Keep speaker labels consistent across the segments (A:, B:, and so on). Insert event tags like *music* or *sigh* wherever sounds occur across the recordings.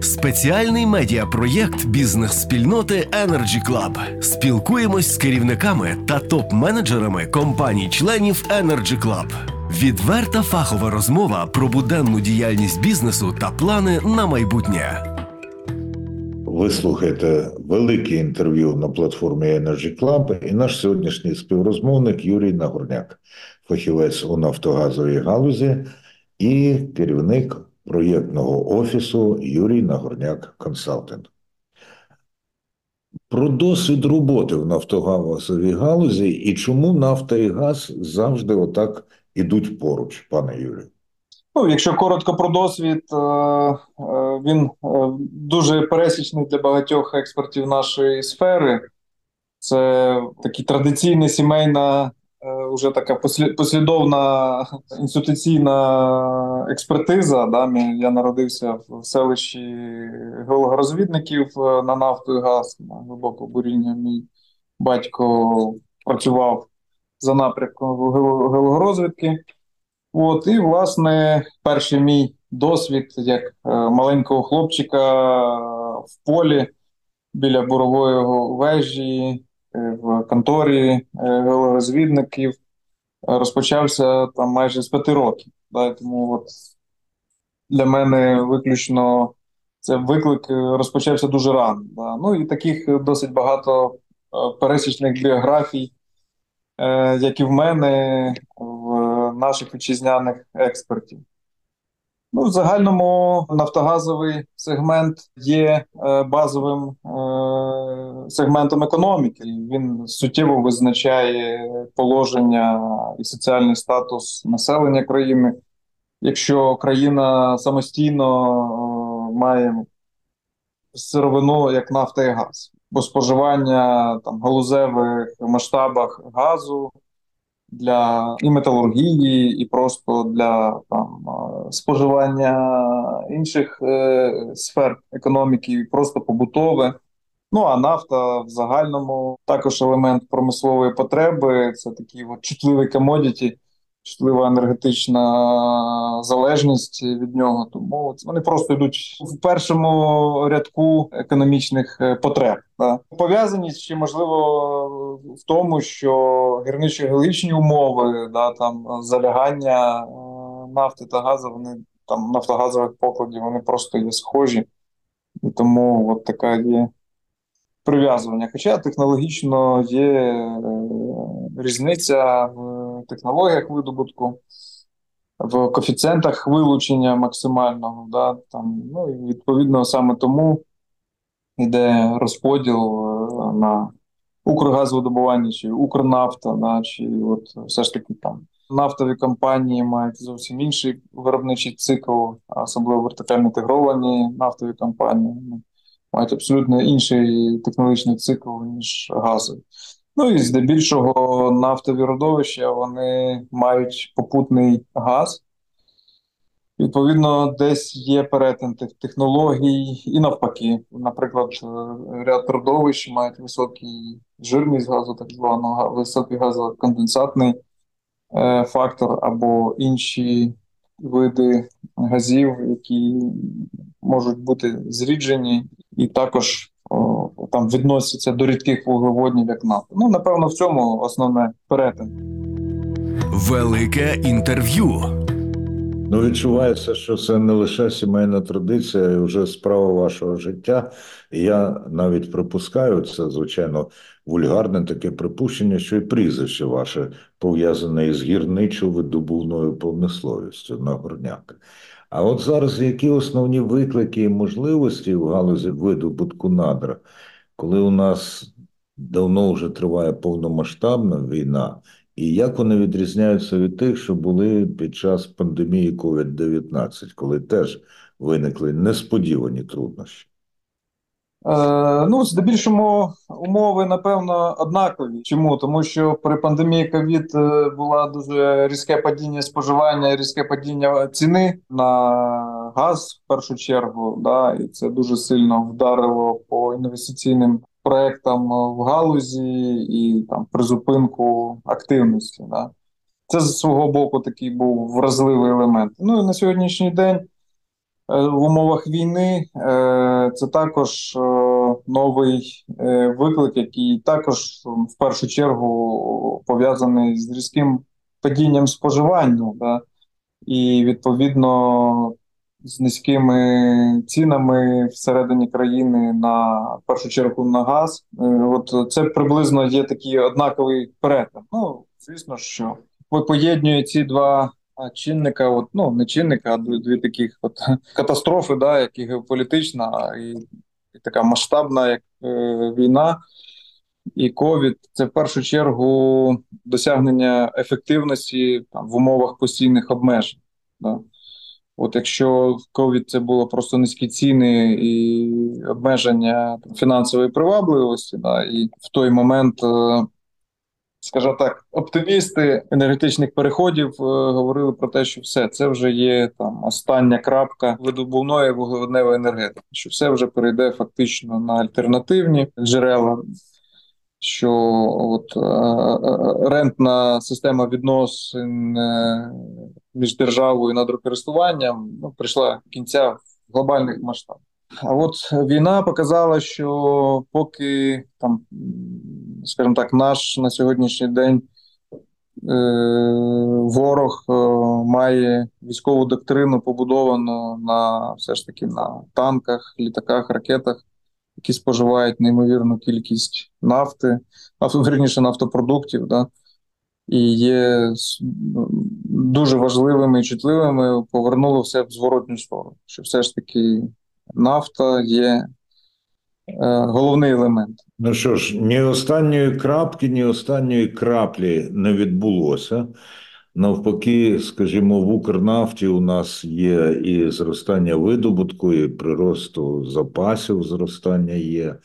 A: Спеціальний медіапроєкт бізнес-спільноти Energy Club. Спілкуємось з керівниками та топ-менеджерами компаній-членів Energy Club. Відверта фахова розмова про буденну діяльність бізнесу та плани на майбутнє.
B: Ви слухаєте велике інтерв'ю на платформі Energy Club і наш сьогоднішній співрозмовник Юрій Нагорняк, фахівець у нафтогазовій галузі і керівник проєктного офісу Юрій Нагорняк Консалтинг. Про досвід роботи в нафтогазовій галузі і чому нафта і газ завжди отак ідуть поруч, пане Юрію.
C: Ну, якщо коротко про досвід, е, е, він е, дуже пересічний для багатьох експертів нашої сфери. Це такий традиційна сімейна, вже така послідовна інституційна експертиза. Да? Я народився в селищі геологорозвідників на нафту і газ на глибоке буріння. Мій батько працював за напрямком геологорозвідки. От, і, власне, перший мій досвід як е, маленького хлопчика в полі біля бурової вежі е, в конторі е, геологорозвідників розпочався там майже з п'яти років. Да, Тому от для мене виключно це виклик розпочався дуже рано. Да. Ну і таких досить багато пересічних біографій, як і в мене в наших вітчизняних експертів. Ну, В загальному нафтогазовий сегмент є е, базовим е, сегментом економіки. Він суттєво визначає положення і соціальний статус населення країни. Якщо країна самостійно е, має сировину як нафта і газ, бо споживання там галузевих масштабах газу для і металургії, і просто для там споживання інших е, сфер економіки, просто побутове. Ну а нафта в загальному також елемент промислової потреби. Це такі от чутливі комодіті, чутлива енергетична залежність від нього. Тому вони просто йдуть в першому рядку економічних е, потреб. Да. Пов'язані ще можливо в тому, що гірничо-геологічні умови, да там залягання е, нафти та газу, вони там нафтогазових покладів, вони просто є схожі, і тому от така є. Прив'язування, хоча технологічно є е, різниця в технологіях видобутку, в коефіцієнтах вилучення максимального. Да, там, ну, і Відповідно, саме тому йде розподіл е, на Укргазвидобування чи Укрнафта, да, чи от все ж таки там нафтові компанії мають зовсім інший виробничий цикл, особливо вертикально інтегровані нафтові компанії. Ну, мають абсолютно інший технологічний цикл, ніж газові. Ну і здебільшого нафтові родовища вони мають попутний газ. Відповідно, десь є перетин тих технологій і навпаки. Наприклад, е, ряд родовищ мають високий жирність газу, так званого високий газоконденсатний е, фактор або інші види газів, які можуть бути зріджені, і також там відносяться до рідких вуглеводнів, як нафта. Ну напевно, в цьому основне перетин.
A: Велике інтерв'ю.
B: Ну, відчувається, що це не лише сімейна традиція, і вже справа вашого життя. І я навіть припускаю це, звичайно, вульгарне таке припущення, що і прізвище ваше пов'язане із гірничо-видобувною промисловістю на горняк. А от зараз які основні виклики і можливості в галузі видобутку надра, коли у нас давно вже триває повномасштабна війна, і як вони відрізняються від тих, що були під час пандемії COVID-19, коли теж виникли несподівані труднощі?
C: Е, ну, здебільшому умови, напевно, однакові. Чому? Тому що при пандемії ковід е, була дуже різке падіння споживання, різке падіння ціни на газ в першу чергу. Да, І це дуже сильно вдарило по інвестиційним проектам в галузі і там призупинку активності. Да. Це з свого боку такий був вразливий елемент. Ну і на сьогоднішній день. В умовах війни е, це також е, новий е, виклик, який також в першу чергу пов'язаний з різким падінням споживання, да? і відповідно з низькими цінами всередині країни на в першу чергу на газ. От це приблизно є такий однаковий перетин. Ну звісно, що поєднує ці два чинника, от ну не чинника, а дві, таких от *laughs* катастрофи, да, і геополітична, і, і така масштабна, як е, війна і ковід. Це в першу чергу досягнення ефективності там в умовах постійних обмежень. Да. От якщо ковід це було просто низькі ціни і обмеження фінансової привабливості, да, і в той момент. Е, скажімо так, оптимісти енергетичних переходів е, говорили про те, що все це вже є там остання крапка видобувної вуглеводневої енергетики, що все вже перейде фактично на альтернативні джерела. Що от е, е, рентна система відносин між державою і надрокористуванням ну, прийшла кінця в глобальних масштабах. А от війна показала, що поки там, скажімо так, наш на сьогоднішній день е, ворог е, має військову доктрину побудовану на все ж таки на танках, літаках, ракетах, які споживають неймовірну кількість нафти, верніше нафтопродуктів. Да? І є дуже важливими і чутливими, повернуло все в зворотню сторону, що все ж таки нафта є головний елемент.
B: Ну що ж, ні останньої крапки, ні останньої краплі не відбулося. Навпаки, скажімо, в Укрнафті у нас є і зростання видобутку, і приросту запасів зростання є.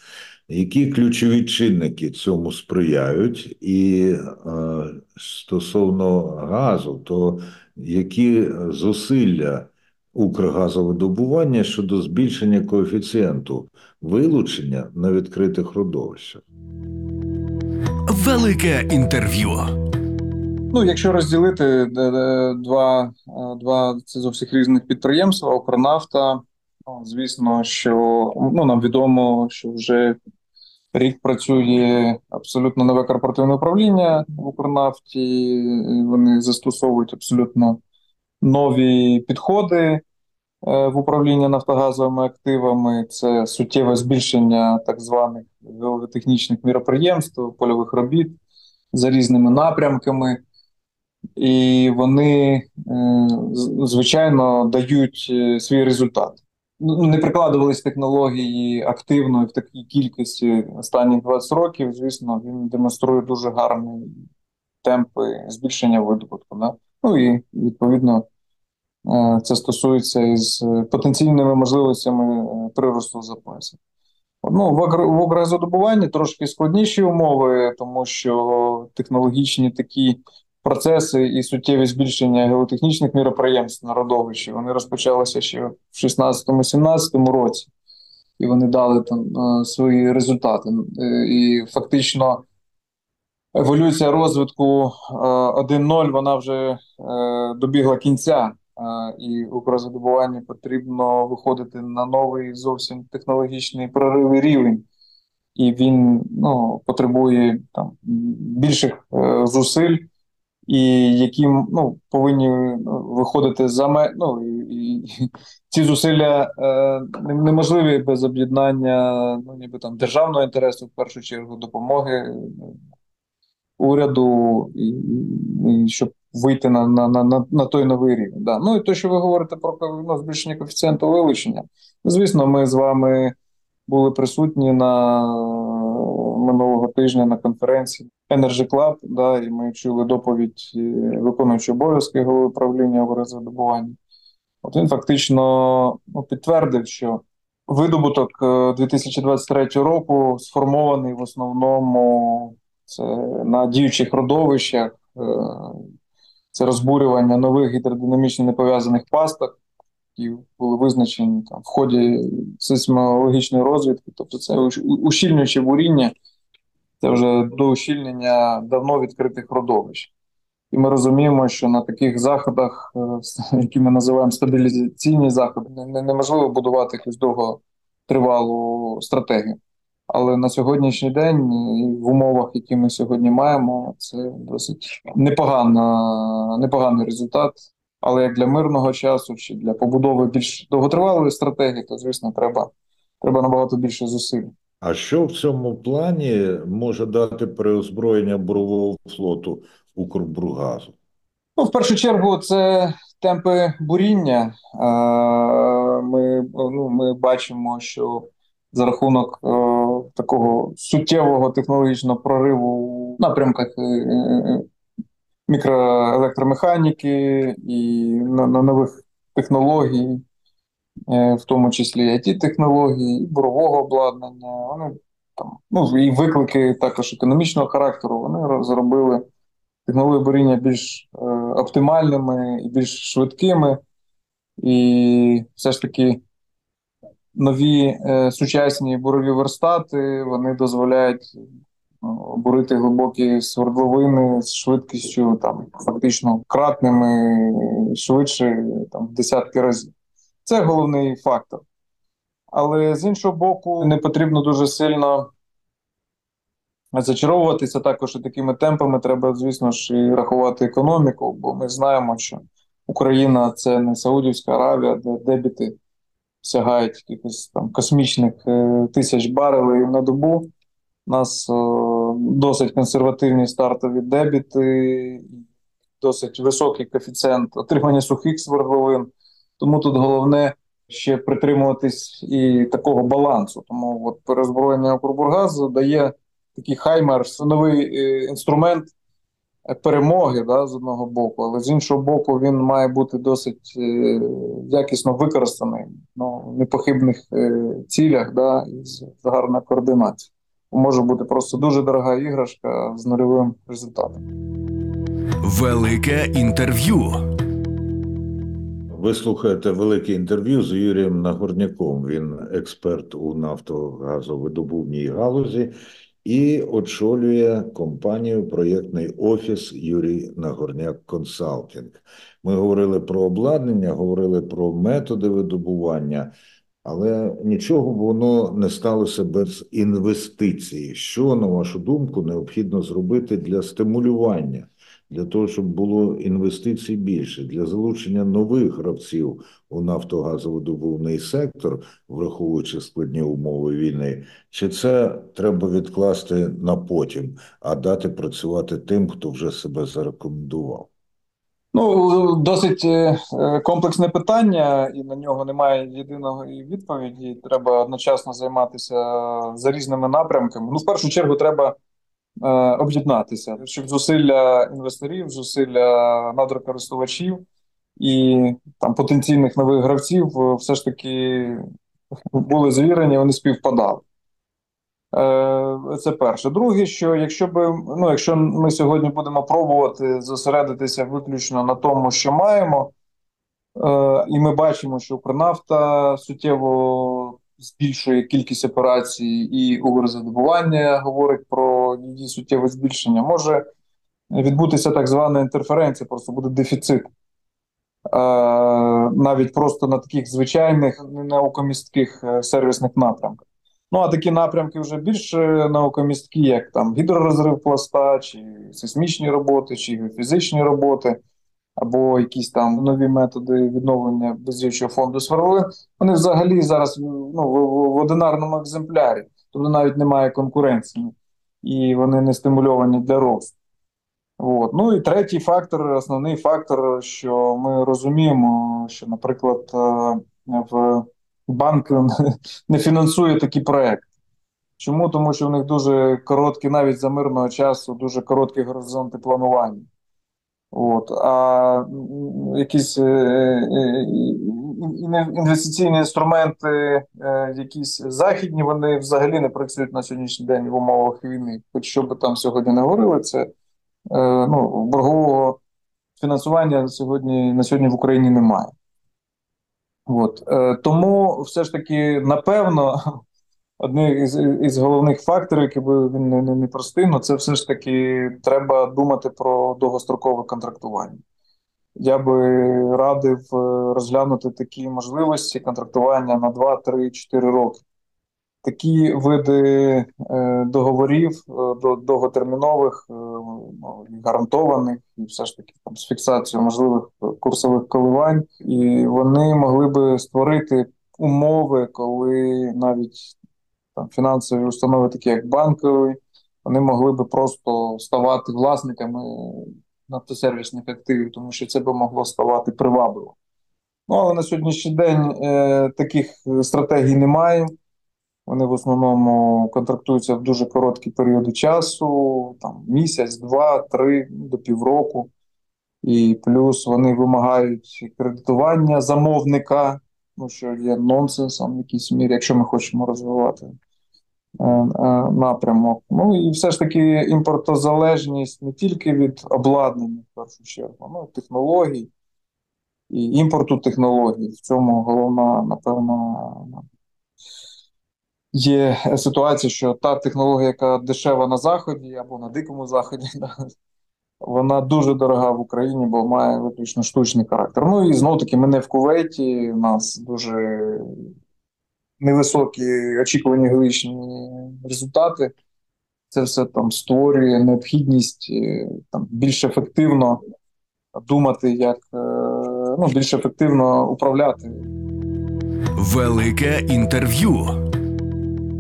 B: Які ключові чинники цьому сприяють, і е, стосовно газу, то які зусилля Укргазовидобування щодо збільшення коефіцієнту вилучення на відкритих родовищах.
A: Велике інтерв'ю.
C: Ну, якщо розділити е, е, два е, два це зовсім різних підприємства, Укрнафта, ну, звісно, що ну, нам відомо, що вже рік працює абсолютно нове корпоративне управління в Укрнафті. Вони застосовують абсолютно нові підходи е, в управління нафтогазовими активами. Це суттєве збільшення так званих геотехнічних міроприємств, польових робіт за різними напрямками. І вони, е, звичайно, дають е, свій результат. Ну, не прикладувались технології активно в такій кількості останніх 20 років. Звісно, він демонструє дуже гарні темпи збільшення видобутку. Да? Ну і відповідно Е, це стосується із потенційними можливостями е, приросту запасів. Ну, в агрозадобуванні трошки складніші умови, тому що технологічні такі процеси і суттєві збільшення геотехнічних міроприємств на родовищі вони розпочалися ще в 16-17 році, і вони дали там е, свої результати. І фактично еволюція розвитку 1.0 вона вже добігла кінця і укрзадобуванню потрібно виходити на новий зовсім технологічний проривий рівень, і він ну, потребує там більших е, зусиль, і які ну, повинні виходити за ну, і, і ці зусилля е, неможливі без об'єднання ну, ніби там державного інтересу, в першу чергу, допомоги уряду, і, і щоб вийти на на, на, на той новий рівень. Да. Ну і те, що ви говорите про ну, збільшення коефіцієнту вилучення, звісно, ми з вами були присутні на минулого тижня на конференції Energy Club, да, і ми чули доповідь е, виконуючого обов'язки голови управління розвидобування. От він фактично ну, підтвердив, що видобуток 2023 е, року сформований в основному це на діючих родовищах, е, це розбурювання нових гідродинамічно непов'язаних пасток, які були визначені там в ході сейсмологічної розвідки, тобто це ущільнююче буріння, це вже до ущільнення давно відкритих родовищ. І ми розуміємо, що на таких заходах, е, *laughs* які ми називаємо стабілізаційні заходи, неможливо будувати якусь довготривалу стратегію. Але на сьогоднішній день в умовах, які ми сьогодні маємо, це досить непогана, непоганий результат. Але як для мирного часу чи для побудови більш довготривалої стратегії, то звісно, треба, треба набагато більше зусиль.
B: А що в цьому плані може дати переозброєння бурового флоту Укрбургазу?
C: Ну, в першу чергу, це темпи буріння. Е, Ми, ну, ми бачимо, що за рахунок е, такого суттєвого технологічного прориву в напрямках е, е, мікроелектромеханіки і нових технологій, е, в тому числі it технологій, бурового обладнання. Вони там, ну, і виклики також економічного характеру. Вони розробили технології буріння більш е, оптимальними і більш швидкими, і все ж таки нові е, сучасні бурові верстати вони дозволяють ну, бурити глибокі свердловини з швидкістю там фактично кратними швидше там в десятки разів. Це головний фактор. Але з іншого боку, не потрібно дуже сильно зачаровуватися також і такими темпами. Треба, звісно ж, і рахувати економіку, бо ми знаємо, що Україна це не Саудівська Аравія, де дебіти сягають якихось там космічних е, тисяч барелів на добу. У нас е, досить консервативні стартові дебіти, досить високий коефіцієнт отримання сухих свердловин. Тому тут головне ще притримуватись і такого балансу. Тому от перезброєння Укрбургазу дає такий хаймерс, новий е, інструмент перемоги да, з одного боку, але з іншого боку, він має бути досить е, якісно використаний ну, в непохибних е, цілях да, і з з гарною координацією. Може бути просто дуже дорога іграшка з нульовим результатом.
A: Велике інтерв'ю.
B: Ви слухаєте велике інтерв'ю з Юрієм Нагорняком. Він експерт у нафтогазовидобувній галузі і очолює компанію проєктний офіс Юрій Нагорняк Консалтинг. Ми говорили про обладнання, говорили про методи видобування, але нічого воно не сталося без інвестицій. Що, на вашу думку, необхідно зробити для стимулювання? Для того, щоб було інвестицій більше, для залучення нових гравців у нафтогазовидобувний сектор, враховуючи складні умови війни, чи це треба відкласти на потім, а дати працювати тим, хто вже себе зарекомендував?
C: Ну, досить е, комплексне питання, і на нього немає єдиної відповіді. Треба одночасно займатися за різними напрямками. Ну, в першу чергу, треба е, об'єднатися, щоб зусилля інвесторів, зусилля надрокористувачів і там потенційних нових гравців е, все ж таки були завірені, вони співпадали. Е, Це перше. Друге, що якщо би ну, якщо ми сьогодні будемо пробувати зосередитися виключно на тому, що маємо, е, і ми бачимо, що Укрнафта суттєво збільшує кількість операцій, і Укрзадобування говорить про її суттєве збільшення, може відбутися так звана інтерференція, просто буде дефіцит. Е, навіть просто на таких звичайних наукомістких е, сервісних напрямках. Ну, а такі напрямки вже більш е, наукомісткі, як там гідророзрив пласта, чи сейсмічні роботи, чи фізичні роботи, або якісь там нові методи відновлення бездіючого фонду свердловин, вони взагалі зараз ну, в, в одинарному екземплярі, тобто навіть немає конкуренції, і вони не стимульовані для росту. От. Ну і третій фактор, основний фактор, що ми розуміємо, що, наприклад, в банк *laughs* не фінансує такі проекти. Чому? Тому що в них дуже короткі, навіть за мирного часу, дуже короткі горизонти планування. От. А якісь е, е, інвестиційні інструменти, е, якісь західні, вони взагалі не працюють на сьогоднішній день в умовах війни. Хоч що би там сьогодні не говорили, це ну, боргового фінансування сьогодні на сьогодні в Україні немає. От. Е, Тому все ж таки, напевно, *laughs* одне із, із головних факторів, який би він не, не, не простий, але це все ж таки треба думати про довгострокове контрактування. Я би радив е, розглянути такі можливості контрактування на 2, 3, 4 роки. Такі види е, договорів е, довготермінових, е, ну, гарантованих, і все ж таки там з фіксацією можливих курсових коливань, і вони могли би створити умови, коли навіть там фінансові установи, такі як банкові, вони могли би просто ставати власниками нафтосервісних активів, тому що це би могло ставати привабливо. Ну, але на сьогоднішній день е, таких стратегій немає. Вони в основному контрактуються в дуже короткі періоди часу, там місяць, два, три до півроку. І плюс вони вимагають кредитування замовника, ну що є нонсенсом в якійсь мірі, якщо ми хочемо розвивати е, е, напрямок. Ну і все ж таки імпортозалежність не тільки від обладнання, в першу чергу, ну технологій і імпорту технологій. В цьому головна, напевно, є ситуація, що та технологія, яка дешева на Заході або на Дикому Заході, *laughs* вона дуже дорога в Україні, бо має виключно штучний характер. Ну і знову таки, ми не в Кувейті, у нас дуже невисокі очікувані геологічні результати. Це все там створює необхідність е, там більш ефективно думати, як е, ну, більш ефективно управляти
A: Велике інтерв'ю.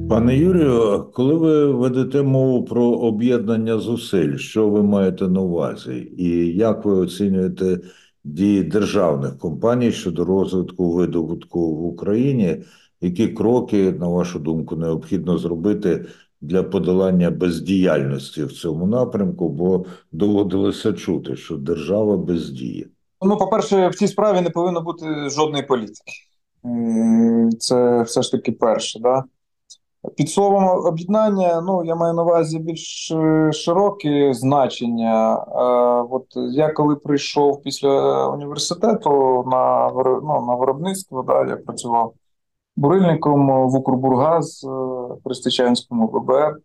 B: Пане Юрію, коли ви ведете мову про об'єднання зусиль, що ви маєте на увазі, і як ви оцінюєте дії державних компаній щодо розвитку видобутку в Україні? Які кроки, на вашу думку, необхідно зробити для подолання бездіяльності в цьому напрямку? Бо доводилося чути, що держава бездіє.
C: Ну, по-перше, в цій справі не повинно бути жодної політики. Це все ж таки перше. Да? Під словом об'єднання, ну я маю на увазі більш е, широке значення. Е, От я коли прийшов після університету на ну, на виробництво, да, я працював бурильником в Укрбургаз е, при Стечанському ВБР.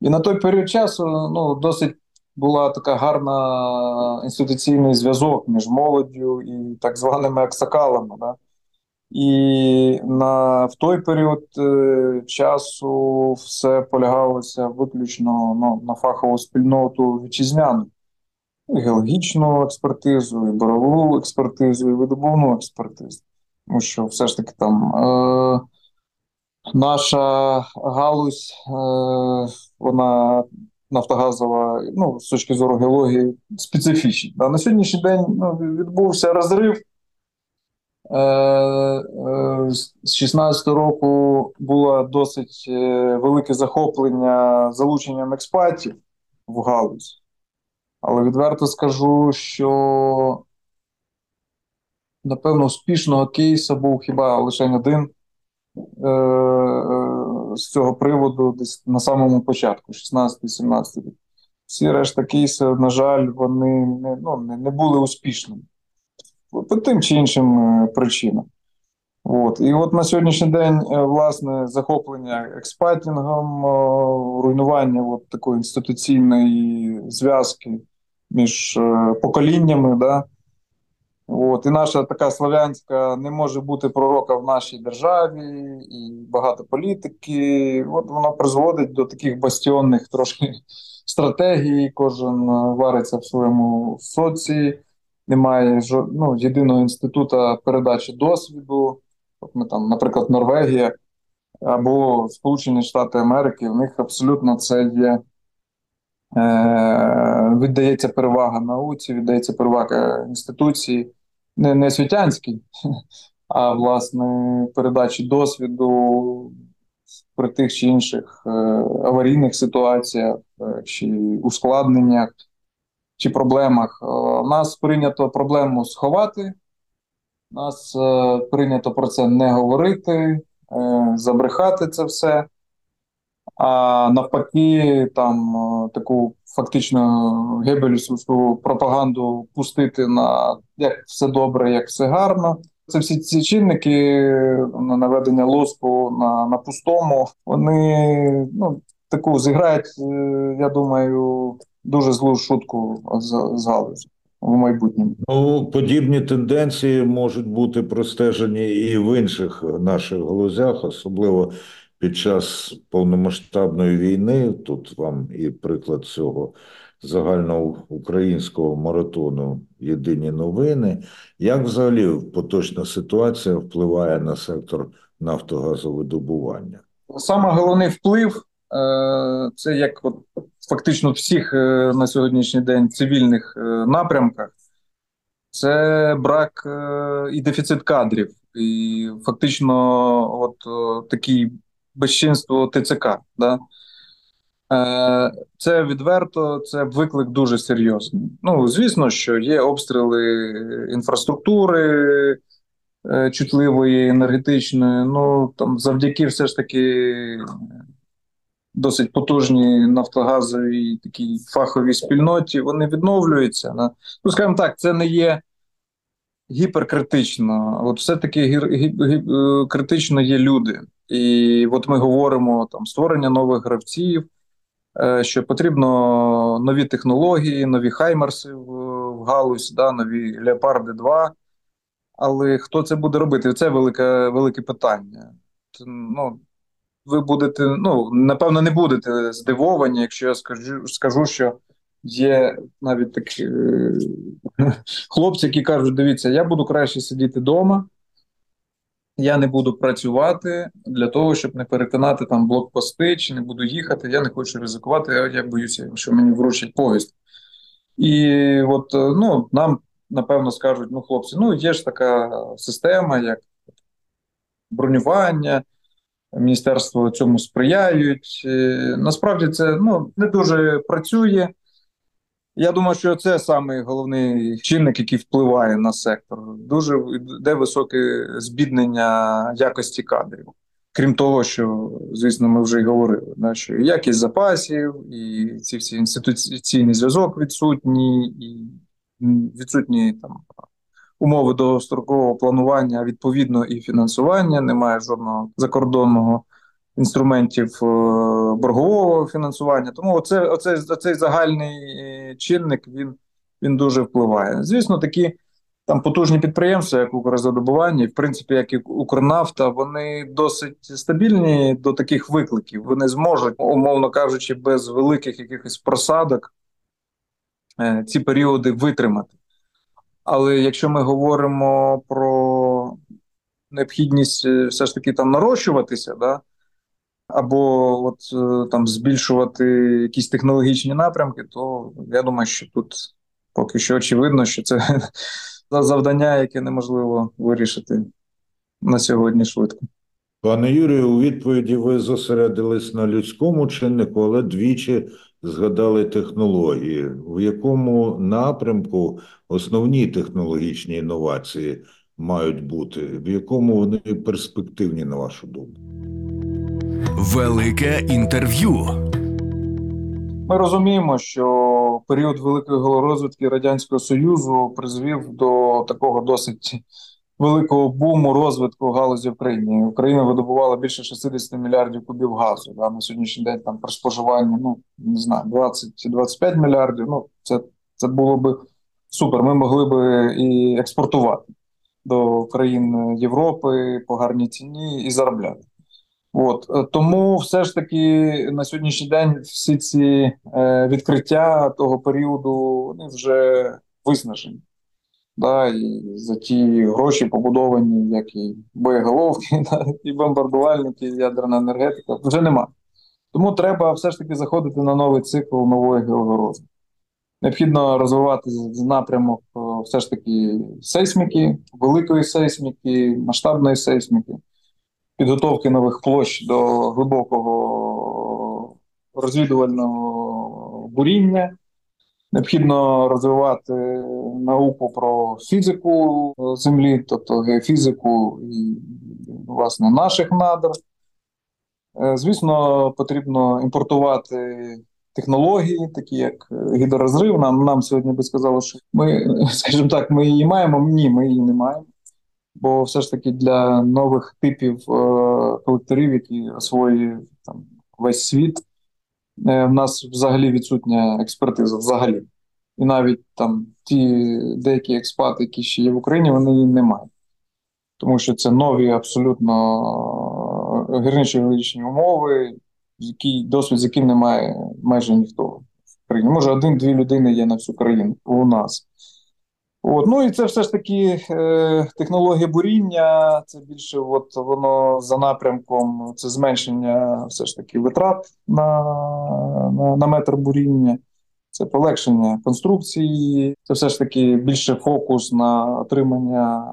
C: І на той період часу ну, досить була така гарна інституційний зв'язок між молоддю і так званими аксакалами. Да? І на, в той період е, часу все полягалося виключно ну, на фахову спільноту вітчизняну. І геологічну експертизу, і борову експертизу, і видобувну експертизу. Тому що все ж таки там е, наша галузь, е, вона нафтогазова, ну, з точки зору геології, специфічна. А на сьогоднішній день ну, відбувся розрив. Е, е, З 16 року було досить е, велике захоплення залученням експатів в галузь. Але відверто скажу, що напевно успішного кейсу був хіба лише один з цього приводу десь на самому початку, 16-17 рік. Всі решта кейси, на жаль, вони не, ну, не, були успішними по тим чи іншим е, причинам. От. І от на сьогоднішній день, е, власне, захоплення експатінгом, руйнування от такої інституційної зв'язки між е, поколіннями. Да? От. І наша така славянська не може бути пророка в нашій державі, і багато політики. От воно призводить до таких бастіонних трошки *laughs* стратегій. Кожен е, вариться в своєму соці немає ну, єдиного інституту передачі досвіду. От ми там, наприклад, Норвегія або Сполучені Штати Америки, в них абсолютно це є. Е, віддається перевага науці, віддається перевага інституції, не, не світянській, *laughs* а власне передачі досвіду при тих чи інших е, аварійних ситуаціях е, чи ускладненнях чи проблемах. Е, Нас прийнято проблему сховати, нас прийнято про це не говорити, забрехати це все. А навпаки, там е, таку фактично гебелівську пропаганду пустити на як все добре, як все гарно. Це всі ці чинники на наведення лоску на на пустому, вони ну, таку зіграють, е, я думаю, дуже злу шутку з, з галузі в майбутньому.
B: Ну, подібні тенденції можуть бути простежені і в інших наших галузях, особливо під час повномасштабної війни. Тут вам і приклад цього загальноукраїнського маратону Єдині новини. Як взагалі поточна ситуація впливає на сектор нафтогазовидобування?
C: Саме головний вплив е, це як от фактично всіх е, на сьогоднішній день цивільних е, напрямках. Це брак і дефіцит кадрів, і фактично, от такий безчинство ТЦК. Да? Е, це відверто, це виклик дуже серйозний. Ну, звісно, що є обстріли інфраструктури е, чутливої, енергетичної. Ну там завдяки все ж таки досить потужній нафтогазовій такій фаховій спільноті. Вони відновлюються. Ну, скажімо так, це не є. Гіперкритично, от все-таки гір, гіп, гіп, критично є люди, і от ми говоримо там створення нових гравців, Е, що потрібно нові технології, нові хаймерси в, в галузь, да, нові Леопарди 2. Але хто це буде робити? Це велике велике питання. Ну, Ви будете, ну, напевно, не будете здивовані, якщо я скажу, скажу що є навіть такі е, *laughs* хлопці, які кажуть: дивіться, я буду краще сидіти вдома. Я не буду працювати для того, щоб не перетинати там блокпости, чи не буду їхати. Я не хочу ризикувати. Я, я боюся, що мені вручать поїзд. І от е, ну, нам напевно скажуть: ну, хлопці, ну є ж така система, як бронювання, міністерство цьому сприяють. Е, насправді це ну, не дуже працює. Я думаю, що це саме головний чинник, який впливає на сектор. Дуже йде високе збіднення якості кадрів. Крім того, що звісно, ми вже й говорили, да, що якість запасів, і ці всі інституційний зв'язок відсутні, і відсутні там умови довгострокового планування, відповідно, і фінансування. Немає жодного закордонного інструментів е, боргового фінансування. Тому оце, оце, оцей загальний е, чинник він він дуже впливає. Звісно, такі там потужні підприємства, як Укрзадобування, в принципі, як і Укрнафта, вони досить стабільні до таких викликів. Вони зможуть, умовно кажучи, без великих якихось просадок е, ці періоди витримати. Але якщо ми говоримо про необхідність все ж таки там нарощуватися, да, або от е, там збільшувати якісь технологічні напрямки, то я думаю, що тут поки що очевидно, що це *laughs* завдання, яке неможливо вирішити на сьогодні швидко.
B: Пане Юрію, у відповіді ви зосередились на людському чиннику, але двічі згадали технології. В якому напрямку основні технологічні інновації мають бути, в якому вони перспективні, на вашу думку?
A: Велике інтерв'ю.
C: Ми розуміємо, що період великої розвитку радянського союзу призвів до такого досить великого буму розвитку галузі в країні. Україна видобувала більше 60 мільярдів кубів газу. Да, На сьогоднішній день там при споживанні ну не знаю 20-25 мільярдів. Ну це це було би супер. Ми могли би і експортувати до країн Європи по гарній ціні і заробляти. От е, тому все ж таки на сьогоднішній день всі ці е, відкриття того періоду вони вже виснажені. Да, І за ті гроші побудовані, як і боєголовки, *laughs* да, і бомбардувальники, і ядерна енергетика, вже нема. Тому треба все ж таки заходити на новий цикл нової геологорозвитку. Необхідно розвивати напрямок е, все ж таки сейсміки, великої сейсміки, масштабної сейсміки підготовки нових площ до глибокого розвідувального буріння. Необхідно розвивати науку про фізику землі, тобто геофізику і власне наших надр. Е, звісно, потрібно імпортувати технології, такі як гідророзрив. Нам нам сьогодні би сказали, що ми, *laughs* скажімо так, ми її маємо. Ні, ми її не маємо. Бо все ж таки для нових типів е, колекторів, які освоює там весь світ, е, в нас взагалі відсутня експертиза взагалі. І навіть там ті деякі експати, які ще є в Україні, вони її не мають. Тому що це нові абсолютно гірничі геологічні умови, який досвід, з яким немає майже ніхто в країні. Може, один-дві людини є на всю країну у нас. От, ну і це все ж таки е, технологія буріння. Це більше от воно за напрямком, це зменшення все ж таки витрат на, на, на метр буріння, це полегшення конструкції, це все ж таки більше фокус на отримання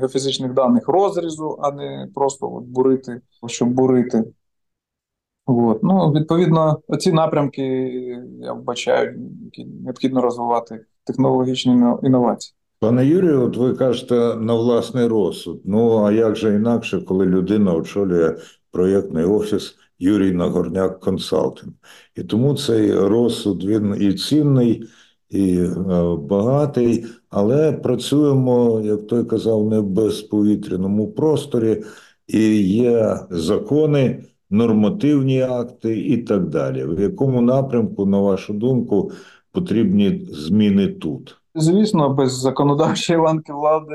C: геофізичних даних розрізу, а не просто от бурити, щоб бурити. От. Ну, Відповідно, ці напрямки я вбачаю, які необхідно розвивати технологічні інновації.
B: Пане Юрію, от ви кажете на власний розсуд. Ну а як же інакше, коли людина очолює проєктний офіс Юрій Нагорняк Консалтинг? І тому цей розсуд він і цінний, і е, багатий, але працюємо, як той казав, не в безповітряному просторі, і є закони нормативні акти і так далі. В якому напрямку, на вашу думку, потрібні зміни тут?
C: Звісно, без законодавчої ланки влади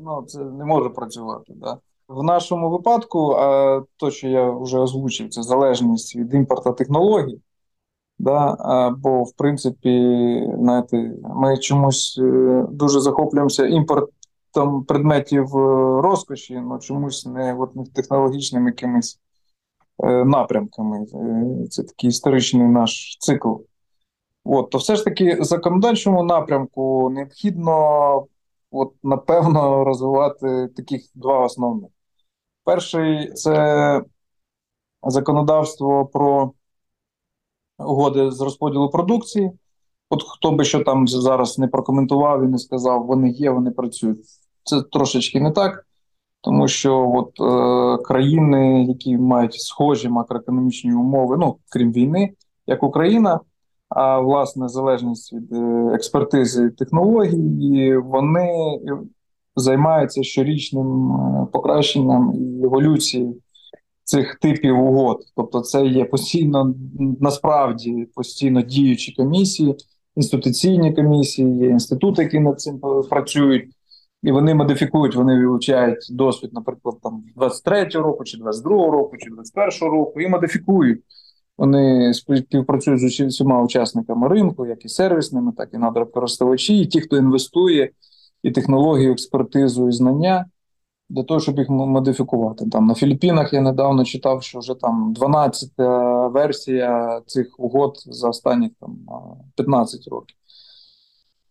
C: ну це не може працювати. Да? В нашому випадку, а то, що я вже озвучив, це залежність від імпорту технологій. Да? Бо, в принципі, знаєте, ми чомусь е, дуже захоплюємося імпортом предметів е, розкоші, але ну, чомусь не от, технологічним якимись Е, напрямками. Це такий історичний наш цикл. От, То все ж таки законодавчому напрямку необхідно, от, напевно, розвивати таких два основних. Перший це законодавство про угоди з розподілу продукції. От хто би що там зараз не прокоментував і не сказав, вони є, вони працюють. Це трошечки не так тому що от е, країни, які мають схожі макроекономічні умови, ну крім війни, як Україна, а власне залежність від е, експертизи технологій, вони займаються щорічним е, покращенням і еволюцією цих типів угод. Тобто, це є постійно насправді постійно діючі комісії, інституційні комісії, є інститути, які над цим працюють і вони модифікують, вони вивчають досвід, наприклад, там 23-го року, чи 22-го року, чи 21-го року, і модифікують. Вони співпрацюють з усіма учасниками ринку, як і сервісними, так і надрокористувачі, і ті, хто інвестує і технологію, експертизу і знання для того, щоб їх модифікувати. Там на Філіппінах я недавно читав, що вже там 12-та версія цих угод за останні там 15 років.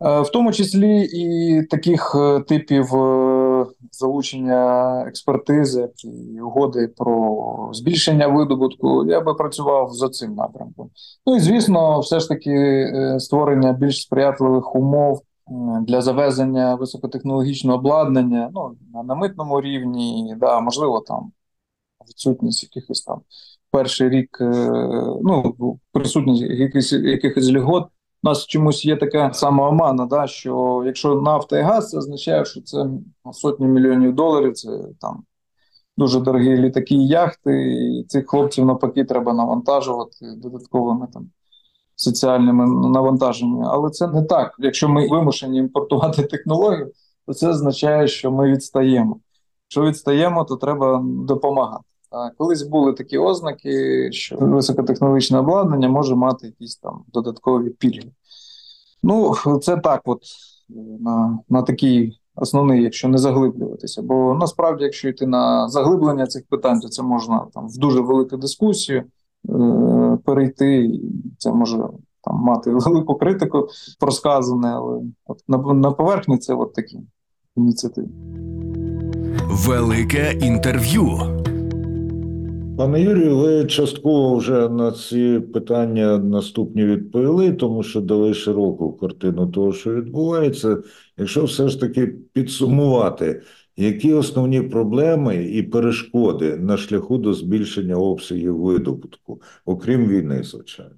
C: Е, в тому числі і таких е, типів е, залучення експертизи і угоди про збільшення видобутку, я би працював за цим напрямком. Ну і звісно, все ж таки створення більш сприятливих умов для завезення високотехнологічного обладнання ну, на митному рівні, да, можливо, там відсутність якихось там перший рік, ну присутність якихось якихось льгот у нас чомусь є така самоомана, да, що якщо нафта і газ, це означає, що це сотні мільйонів доларів, це там дуже дорогі літаки і яхти, і цих хлопців навпаки треба навантажувати додатковими там соціальними навантаженнями. Але це не так. Якщо ми вимушені імпортувати технологію, то це означає, що ми відстаємо. Якщо відстаємо, то треба допомагати. Колись були такі ознаки, що високотехнологічне обладнання може мати якісь там додаткові пільги. Ну, це так, от на на такий основний, якщо не заглиблюватися. Бо насправді, якщо йти на заглиблення цих питань, то це можна там в дуже велику дискусію е, перейти, це може там мати *laughs* велику критику про сказане, але от на, на поверхні це от такі ініціативи.
A: Велике інтерв'ю.
B: Пане Юрію, ви частково вже на ці питання наступні відповіли, тому що дали широку картину того, що відбувається. Якщо все ж таки підсумувати, які основні проблеми і перешкоди на шляху до збільшення обсягів видобутку, окрім війни, звичайно,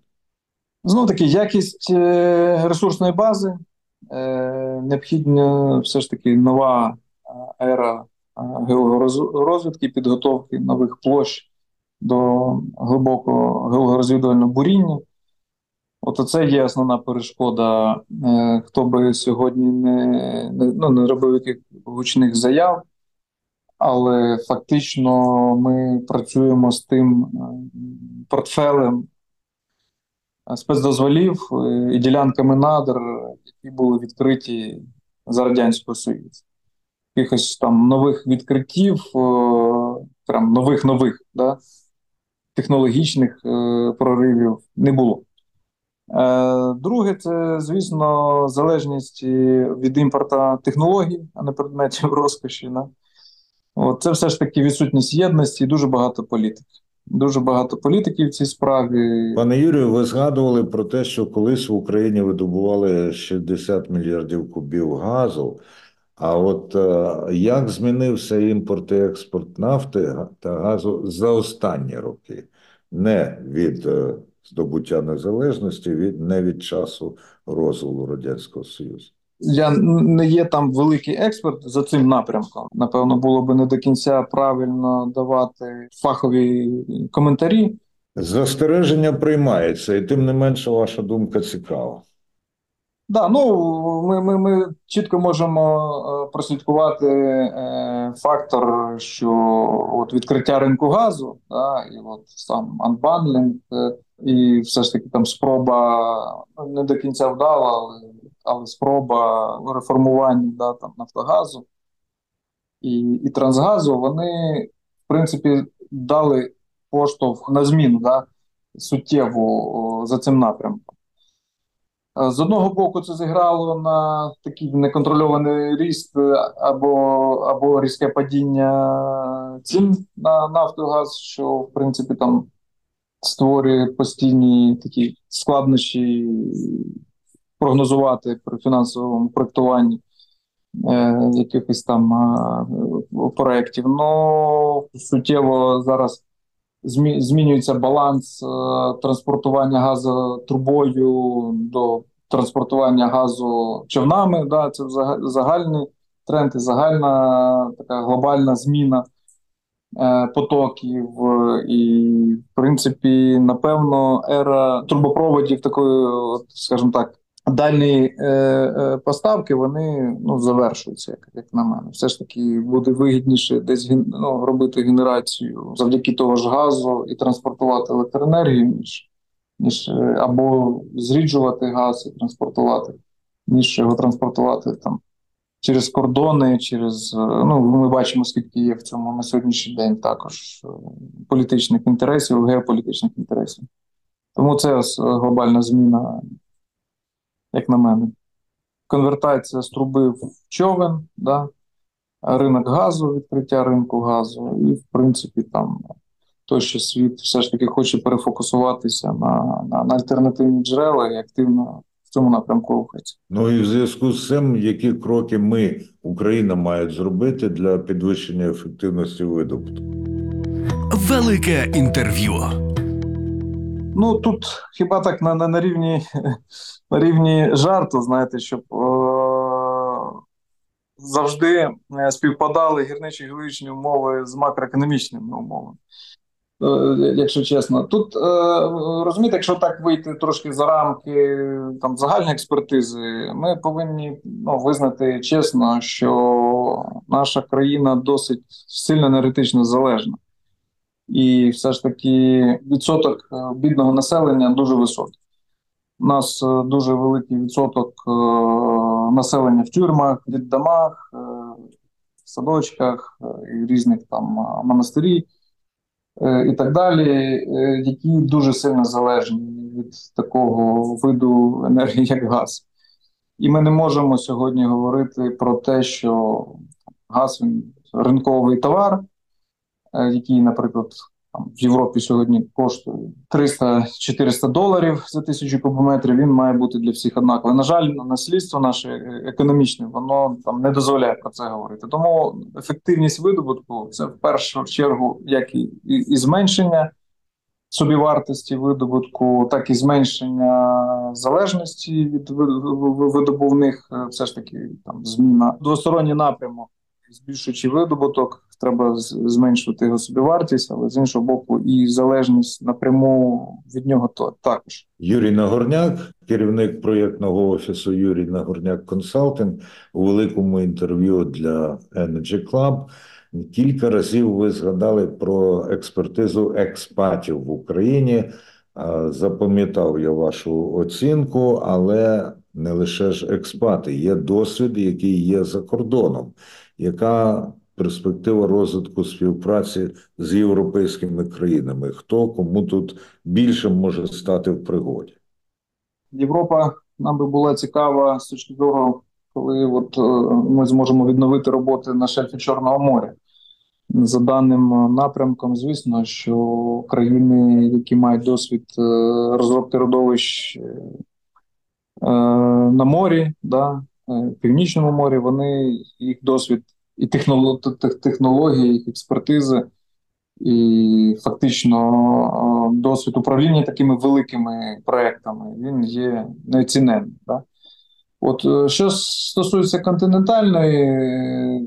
C: знов таки якість е, ресурсної бази, е, необхідна все ж таки нова ера геологорозвідки, підготовки нових площ до глибокого геологорозвідувального буріння. От це є основна перешкода. Е, хто би сьогодні не, ну, не робив яких гучних заяв, але фактично ми працюємо з тим е, портфелем спецдозволів і ділянками надр, які були відкриті за Радянського Союзу. Якихось там нових відкриттів, е, прям нових нових да, технологічних проривів не було. Е, друге, це, звісно, залежність від імпорта технологій, а не предметів розкоші. Да? От, Це все ж таки відсутність єдності і дуже багато політики. Дуже багато політиків в цій справі.
B: Пане Юрію, ви згадували про те, що колись в Україні видобували 60 мільярдів кубів газу. А от е, як змінився імпорт і експорт нафти та газу за останні роки? Не від е, здобуття незалежності від не від часу розвалу радянського союзу.
C: Я не є там великий експерт за цим напрямком. Напевно, було би не до кінця правильно давати фахові коментарі.
B: Застереження приймається, і тим не менше ваша думка цікава.
C: Да, ну ми ми, ми чітко можемо е, прослідкувати е, фактор, що от відкриття ринку газу, да, і от сам анбанлінг, е, і все ж таки там спроба ну, не до кінця вдала, але але спроба реформування да, там, Нафтогазу і і Трансгазу, вони, в принципі, дали поштовх на зміну да, суттєву за цим напрямком. З одного боку, це зіграло на такий неконтрольований ріст або або різке падіння цін на нафтогаз, що в принципі там створює постійні такі складнощі прогнозувати при фінансовому проєктуванні е, якихось там е, проєктів. Ну суттєво зараз змінюється баланс е, транспортування газу трубою до транспортування газу човнами. Да, Це загальний тренд і загальна така глобальна зміна. Е, потоків, і, в принципі, напевно, ера трубопроводів такої, скажімо так, дальні е, е, поставки вони ну, завершуються, як як на мене. Все ж таки буде вигідніше десь ну, робити генерацію завдяки того ж газу і транспортувати електроенергію, ніж ніж е, або зріджувати газ і транспортувати, ніж його транспортувати там через кордони, через е, ну ми бачимо, скільки є в цьому на сьогоднішній день також е, політичних інтересів, геополітичних інтересів. Тому це глобальна зміна, як на мене. Конвертація з труби в човен, да? ринок газу, відкриття ринку газу, і, в принципі, там той, що світ все ж таки хоче перефокусуватися на на, на альтернативні джерела і активно в цьому напрямку рухається.
B: Ну і в зв'язку з цим, які кроки ми, Україна, має зробити для підвищення ефективності видобутку?
A: Велике інтерв'ю.
C: Ну тут хіба так на на, на рівні *laughs* на рівні жарту, знаєте, щоб е, завжди е, співпадали гірничі геологічні умови з макроекономічними умовами. Е, якщо чесно, тут е, розумієте, якщо так вийти трошки за рамки там загальної експертизи, ми повинні ну, визнати чесно, що наша країна досить сильно енергетично залежна, і все ж таки відсоток е, бідного населення дуже високий. У нас дуже великий відсоток населення в тюрмах, в домах, в садочках і різних там монастирі. Е, і так далі, е, які дуже сильно залежні від такого виду енергії, як газ. І ми не можемо сьогодні говорити про те, що газ він ринковий товар, е, який, наприклад, там, в Європі сьогодні коштує 300-400 доларів за тисячу кубометрів. Він має бути для всіх однаковий. На жаль, наслідство наше економічне, воно там не дозволяє про це говорити. Тому ефективність видобутку це в першу чергу як і, і, і зменшення. Собівартості видобутку, так і зменшення залежності від видобувних, все ж таки там зміна двосторонній напрямок збільшуючи видобуток, треба зменшувати його собівартість, але з іншого боку, і залежність напряму від нього то також.
B: Юрій Нагорняк, керівник проєктного офісу Юрій Нагорняк Консалтинг, у великому інтерв'ю для Energy Club кілька разів ви згадали про експертизу експатів в Україні. Запам'ятав я вашу оцінку, але не лише ж експати, є досвід, який є за кордоном. Яка перспектива розвитку співпраці з європейськими країнами? Хто кому тут більше може стати в пригоді?
C: Європа нам би була цікава з точки зору, коли от, е, ми зможемо відновити роботи на шельфі Чорного моря. За даним напрямком, звісно, що країни, які мають досвід е, розробки родовищ е, на морі, да, Північному морі, вони їх досвід і технолог, технології, їх експертизи, і фактично е, досвід управління такими великими проектами він є неоціненним. Да? От е, що стосується континентальної, е,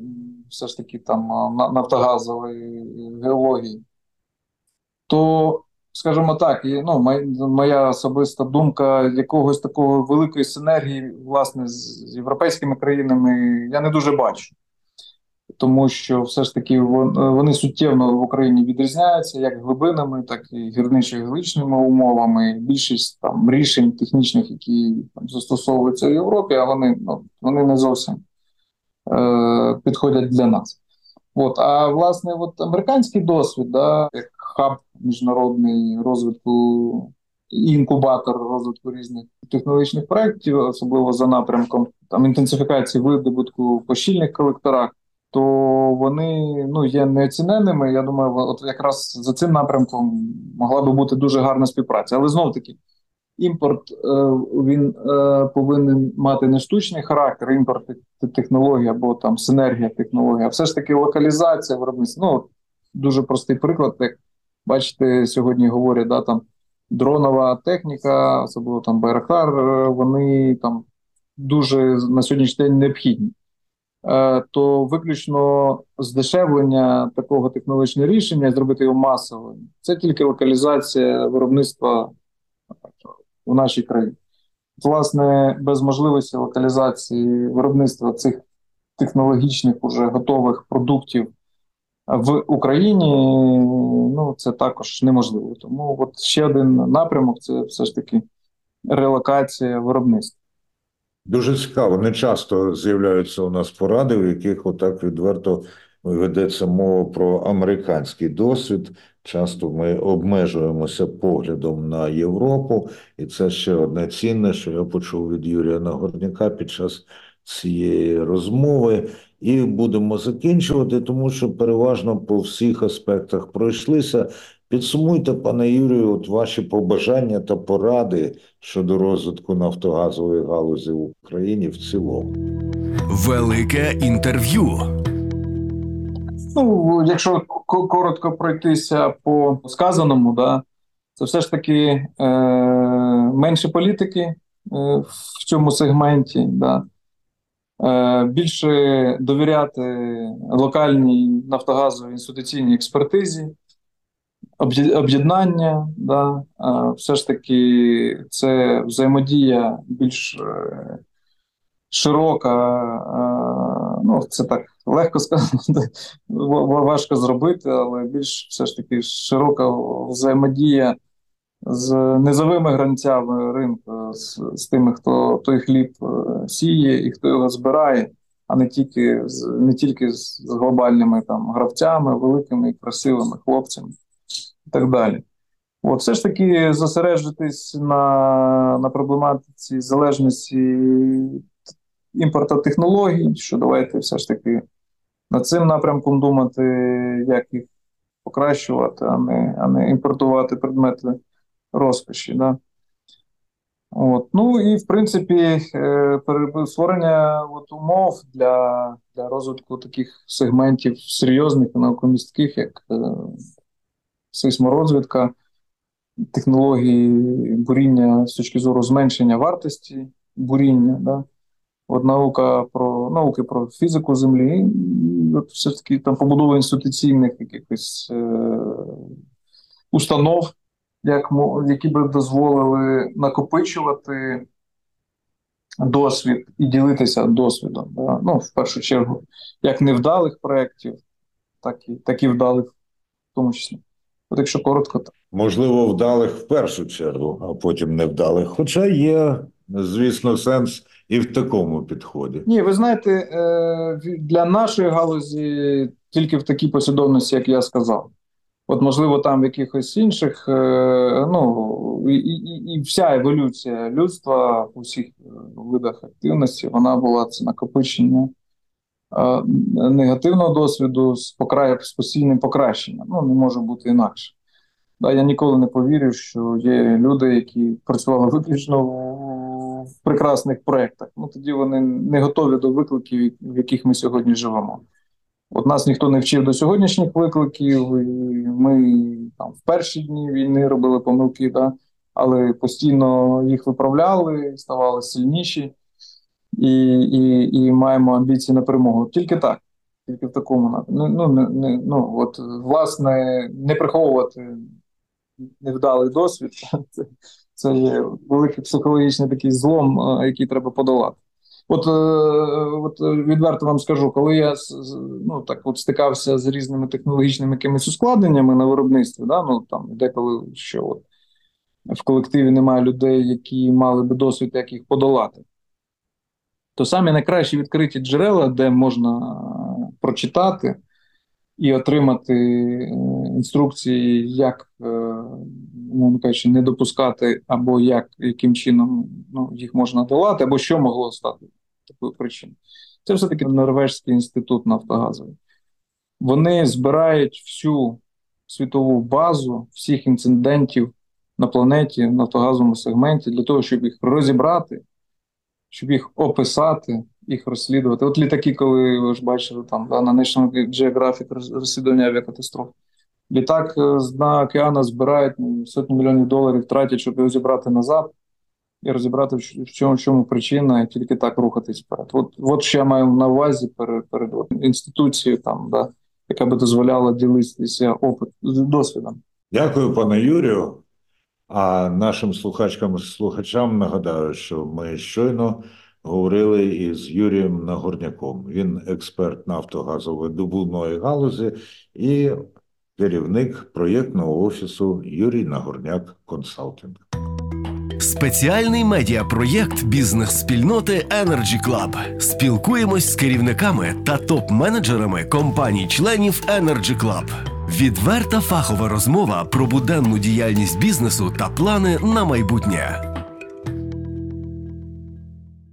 C: все ж таки там е, нафтогазової геології, то, скажімо так, і, ну, моя особиста думка якогось такого великої синергії, власне, з, європейськими країнами я не дуже бачу. Тому що все ж таки вони суттєво в Україні відрізняються як глибинами, так і гірничо-геологічними умовами. Більшість там рішень технічних, які там застосовуються в Європі, а вони, ну, вони не зовсім е, підходять для нас. От, а власне, от американський досвід, да, як хаб міжнародний розвитку, інкубатор розвитку різних технологічних проєктів, особливо за напрямком там інтенсифікації видобутку в пощільних колекторах, то вони ну є неоціненними. Я думаю, от якраз за цим напрямком могла би бути дуже гарна співпраця. Але знов таки, імпорт е, він е, повинен мати не штучний характер, імпорт те- технологій або там синергія технологій, а все ж таки локалізація виробництва. Ну, дуже простий приклад, як бачите, сьогодні говорять, да, там дронова техніка, особливо там Байрактар, е, вони там дуже на сьогоднішній день необхідні. Е, То виключно здешевлення такого технологічного рішення зробити його масовим. Це тільки локалізація виробництва в нашій країні. Власне, без можливості локалізації виробництва цих технологічних уже готових продуктів в Україні, ну це також неможливо. Тому от ще один напрямок це все ж таки релокація виробництва.
B: Дуже цікаво. Не часто з'являються у нас поради, в яких отак відверто ведеться мова про американський досвід. Часто ми обмежуємося поглядом на Європу, і це ще одне цінне, що я почув від Юрія Нагорняка під час цієї розмови. І будемо закінчувати, тому що переважно по всіх аспектах пройшлися. Підсумуйте, пане Юрію, от ваші побажання та поради щодо розвитку нафтогазової галузі в Україні в цілому.
A: Велике інтерв'ю.
C: Ну, якщо коротко пройтися по сказаному, да, це все ж таки е, менше політики е, в цьому сегменті, да, більше довіряти локальній нафтогазовій інституційній експертизі, об'єднання, да, е, все ж таки це взаємодія більш е, широка, е, ну це так легко сказати, ва- ва- важко зробити, але більш все ж таки широка взаємодія з низовими гранцями ринку, з, з тими, хто той хліб е, сіє і хто його збирає, а не тільки з не тільки з, глобальними там гравцями, великими і красивими хлопцями і так далі. От, все ж таки зосереджуватись на, на проблематиці залежності імпорту технологій, що давайте все ж таки над цим напрямком думати, як їх покращувати, а не, а не імпортувати предмети розкоші. Да? От. Ну і в принципі, е, створення от, умов для, для розвитку таких сегментів серйозних наукомістких, як е, сейсморозвідка, технології буріння з точки зору зменшення вартості буріння. Да? От наука про науки про фізику землі, от все таки там побудова інституційних якихось е, установ, як, які би дозволили накопичувати досвід і ділитися досвідом. Да? Ну, в першу чергу, як невдалих проєктів, так і, так і вдалих, в тому числі. От якщо коротко, так.
B: Можливо, вдалих в першу чергу, а потім невдалих. Хоча є, звісно, сенс і в такому підході.
C: Ні, ви знаєте, е, для нашої галузі тільки в такій послідовності, як я сказав. От, можливо, там в якихось інших, е, ну, і, і, і вся еволюція людства у всіх е, видах активності, вона була це накопичення е, негативного досвіду з, покра... з постійним покращенням. Ну, не може бути інакше. Да, я ніколи не повірю, що є люди, які працювали виключно в, в прекрасних проєктах. Ну тоді вони не готові до викликів, в яких ми сьогодні живемо. От нас ніхто не вчив до сьогоднішніх викликів, і ми там в перші дні війни робили помилки, да, але постійно їх виправляли, ставали сильніші і, і, і маємо амбіції на перемогу. Тільки так, тільки в такому напрямку. Ну, ну, не, не, ну, от, власне, не приховувати невдалий досвід. *laughs* Це, це є великий психологічний такий злом, е, який треба подолати. От, е, от відверто вам скажу, коли я ну, так от стикався з різними технологічними якимись ускладненнями на виробництві, да, ну, там, деколи що от, в колективі немає людей, які мали би досвід, як їх подолати, то самі найкращі відкриті джерела, де можна прочитати і отримати е, інструкції, як, умовно кажучи, не допускати, або як, яким чином ну, їх можна долати, або що могло стати такою причиною. Це все-таки Норвежський інститут нафтогазовий. Вони збирають всю світову базу всіх інцидентів на планеті в нафтогазовому сегменті для того, щоб їх розібрати, щоб їх описати, їх розслідувати. От літаки, коли ви ж бачили там да, на National Geographic розслідування авіакатастроф. Літак е, з дна океану збирають ну, сотні мільйонів доларів, тратять, щоб його зібрати назад і розібрати, в чому, в чому причина, і тільки так рухатись вперед. От, от я маю на увазі перед, перед інституцією, там, да, яка би дозволяла ділитися опит досвідом.
B: Дякую, пане Юрію. А нашим слухачкам слухачам нагадаю, що ми щойно говорили із Юрієм Нагорняком. Він експерт нафтогазової добувної галузі і керівник проєктного офісу Юрій Нагорняк Консалтинг.
A: Спеціальний медіапроєкт бізнес-спільноти Energy Club. Спілкуємось з керівниками та топ-менеджерами компаній-членів Energy Club. Відверта фахова розмова про буденну діяльність бізнесу та плани на майбутнє.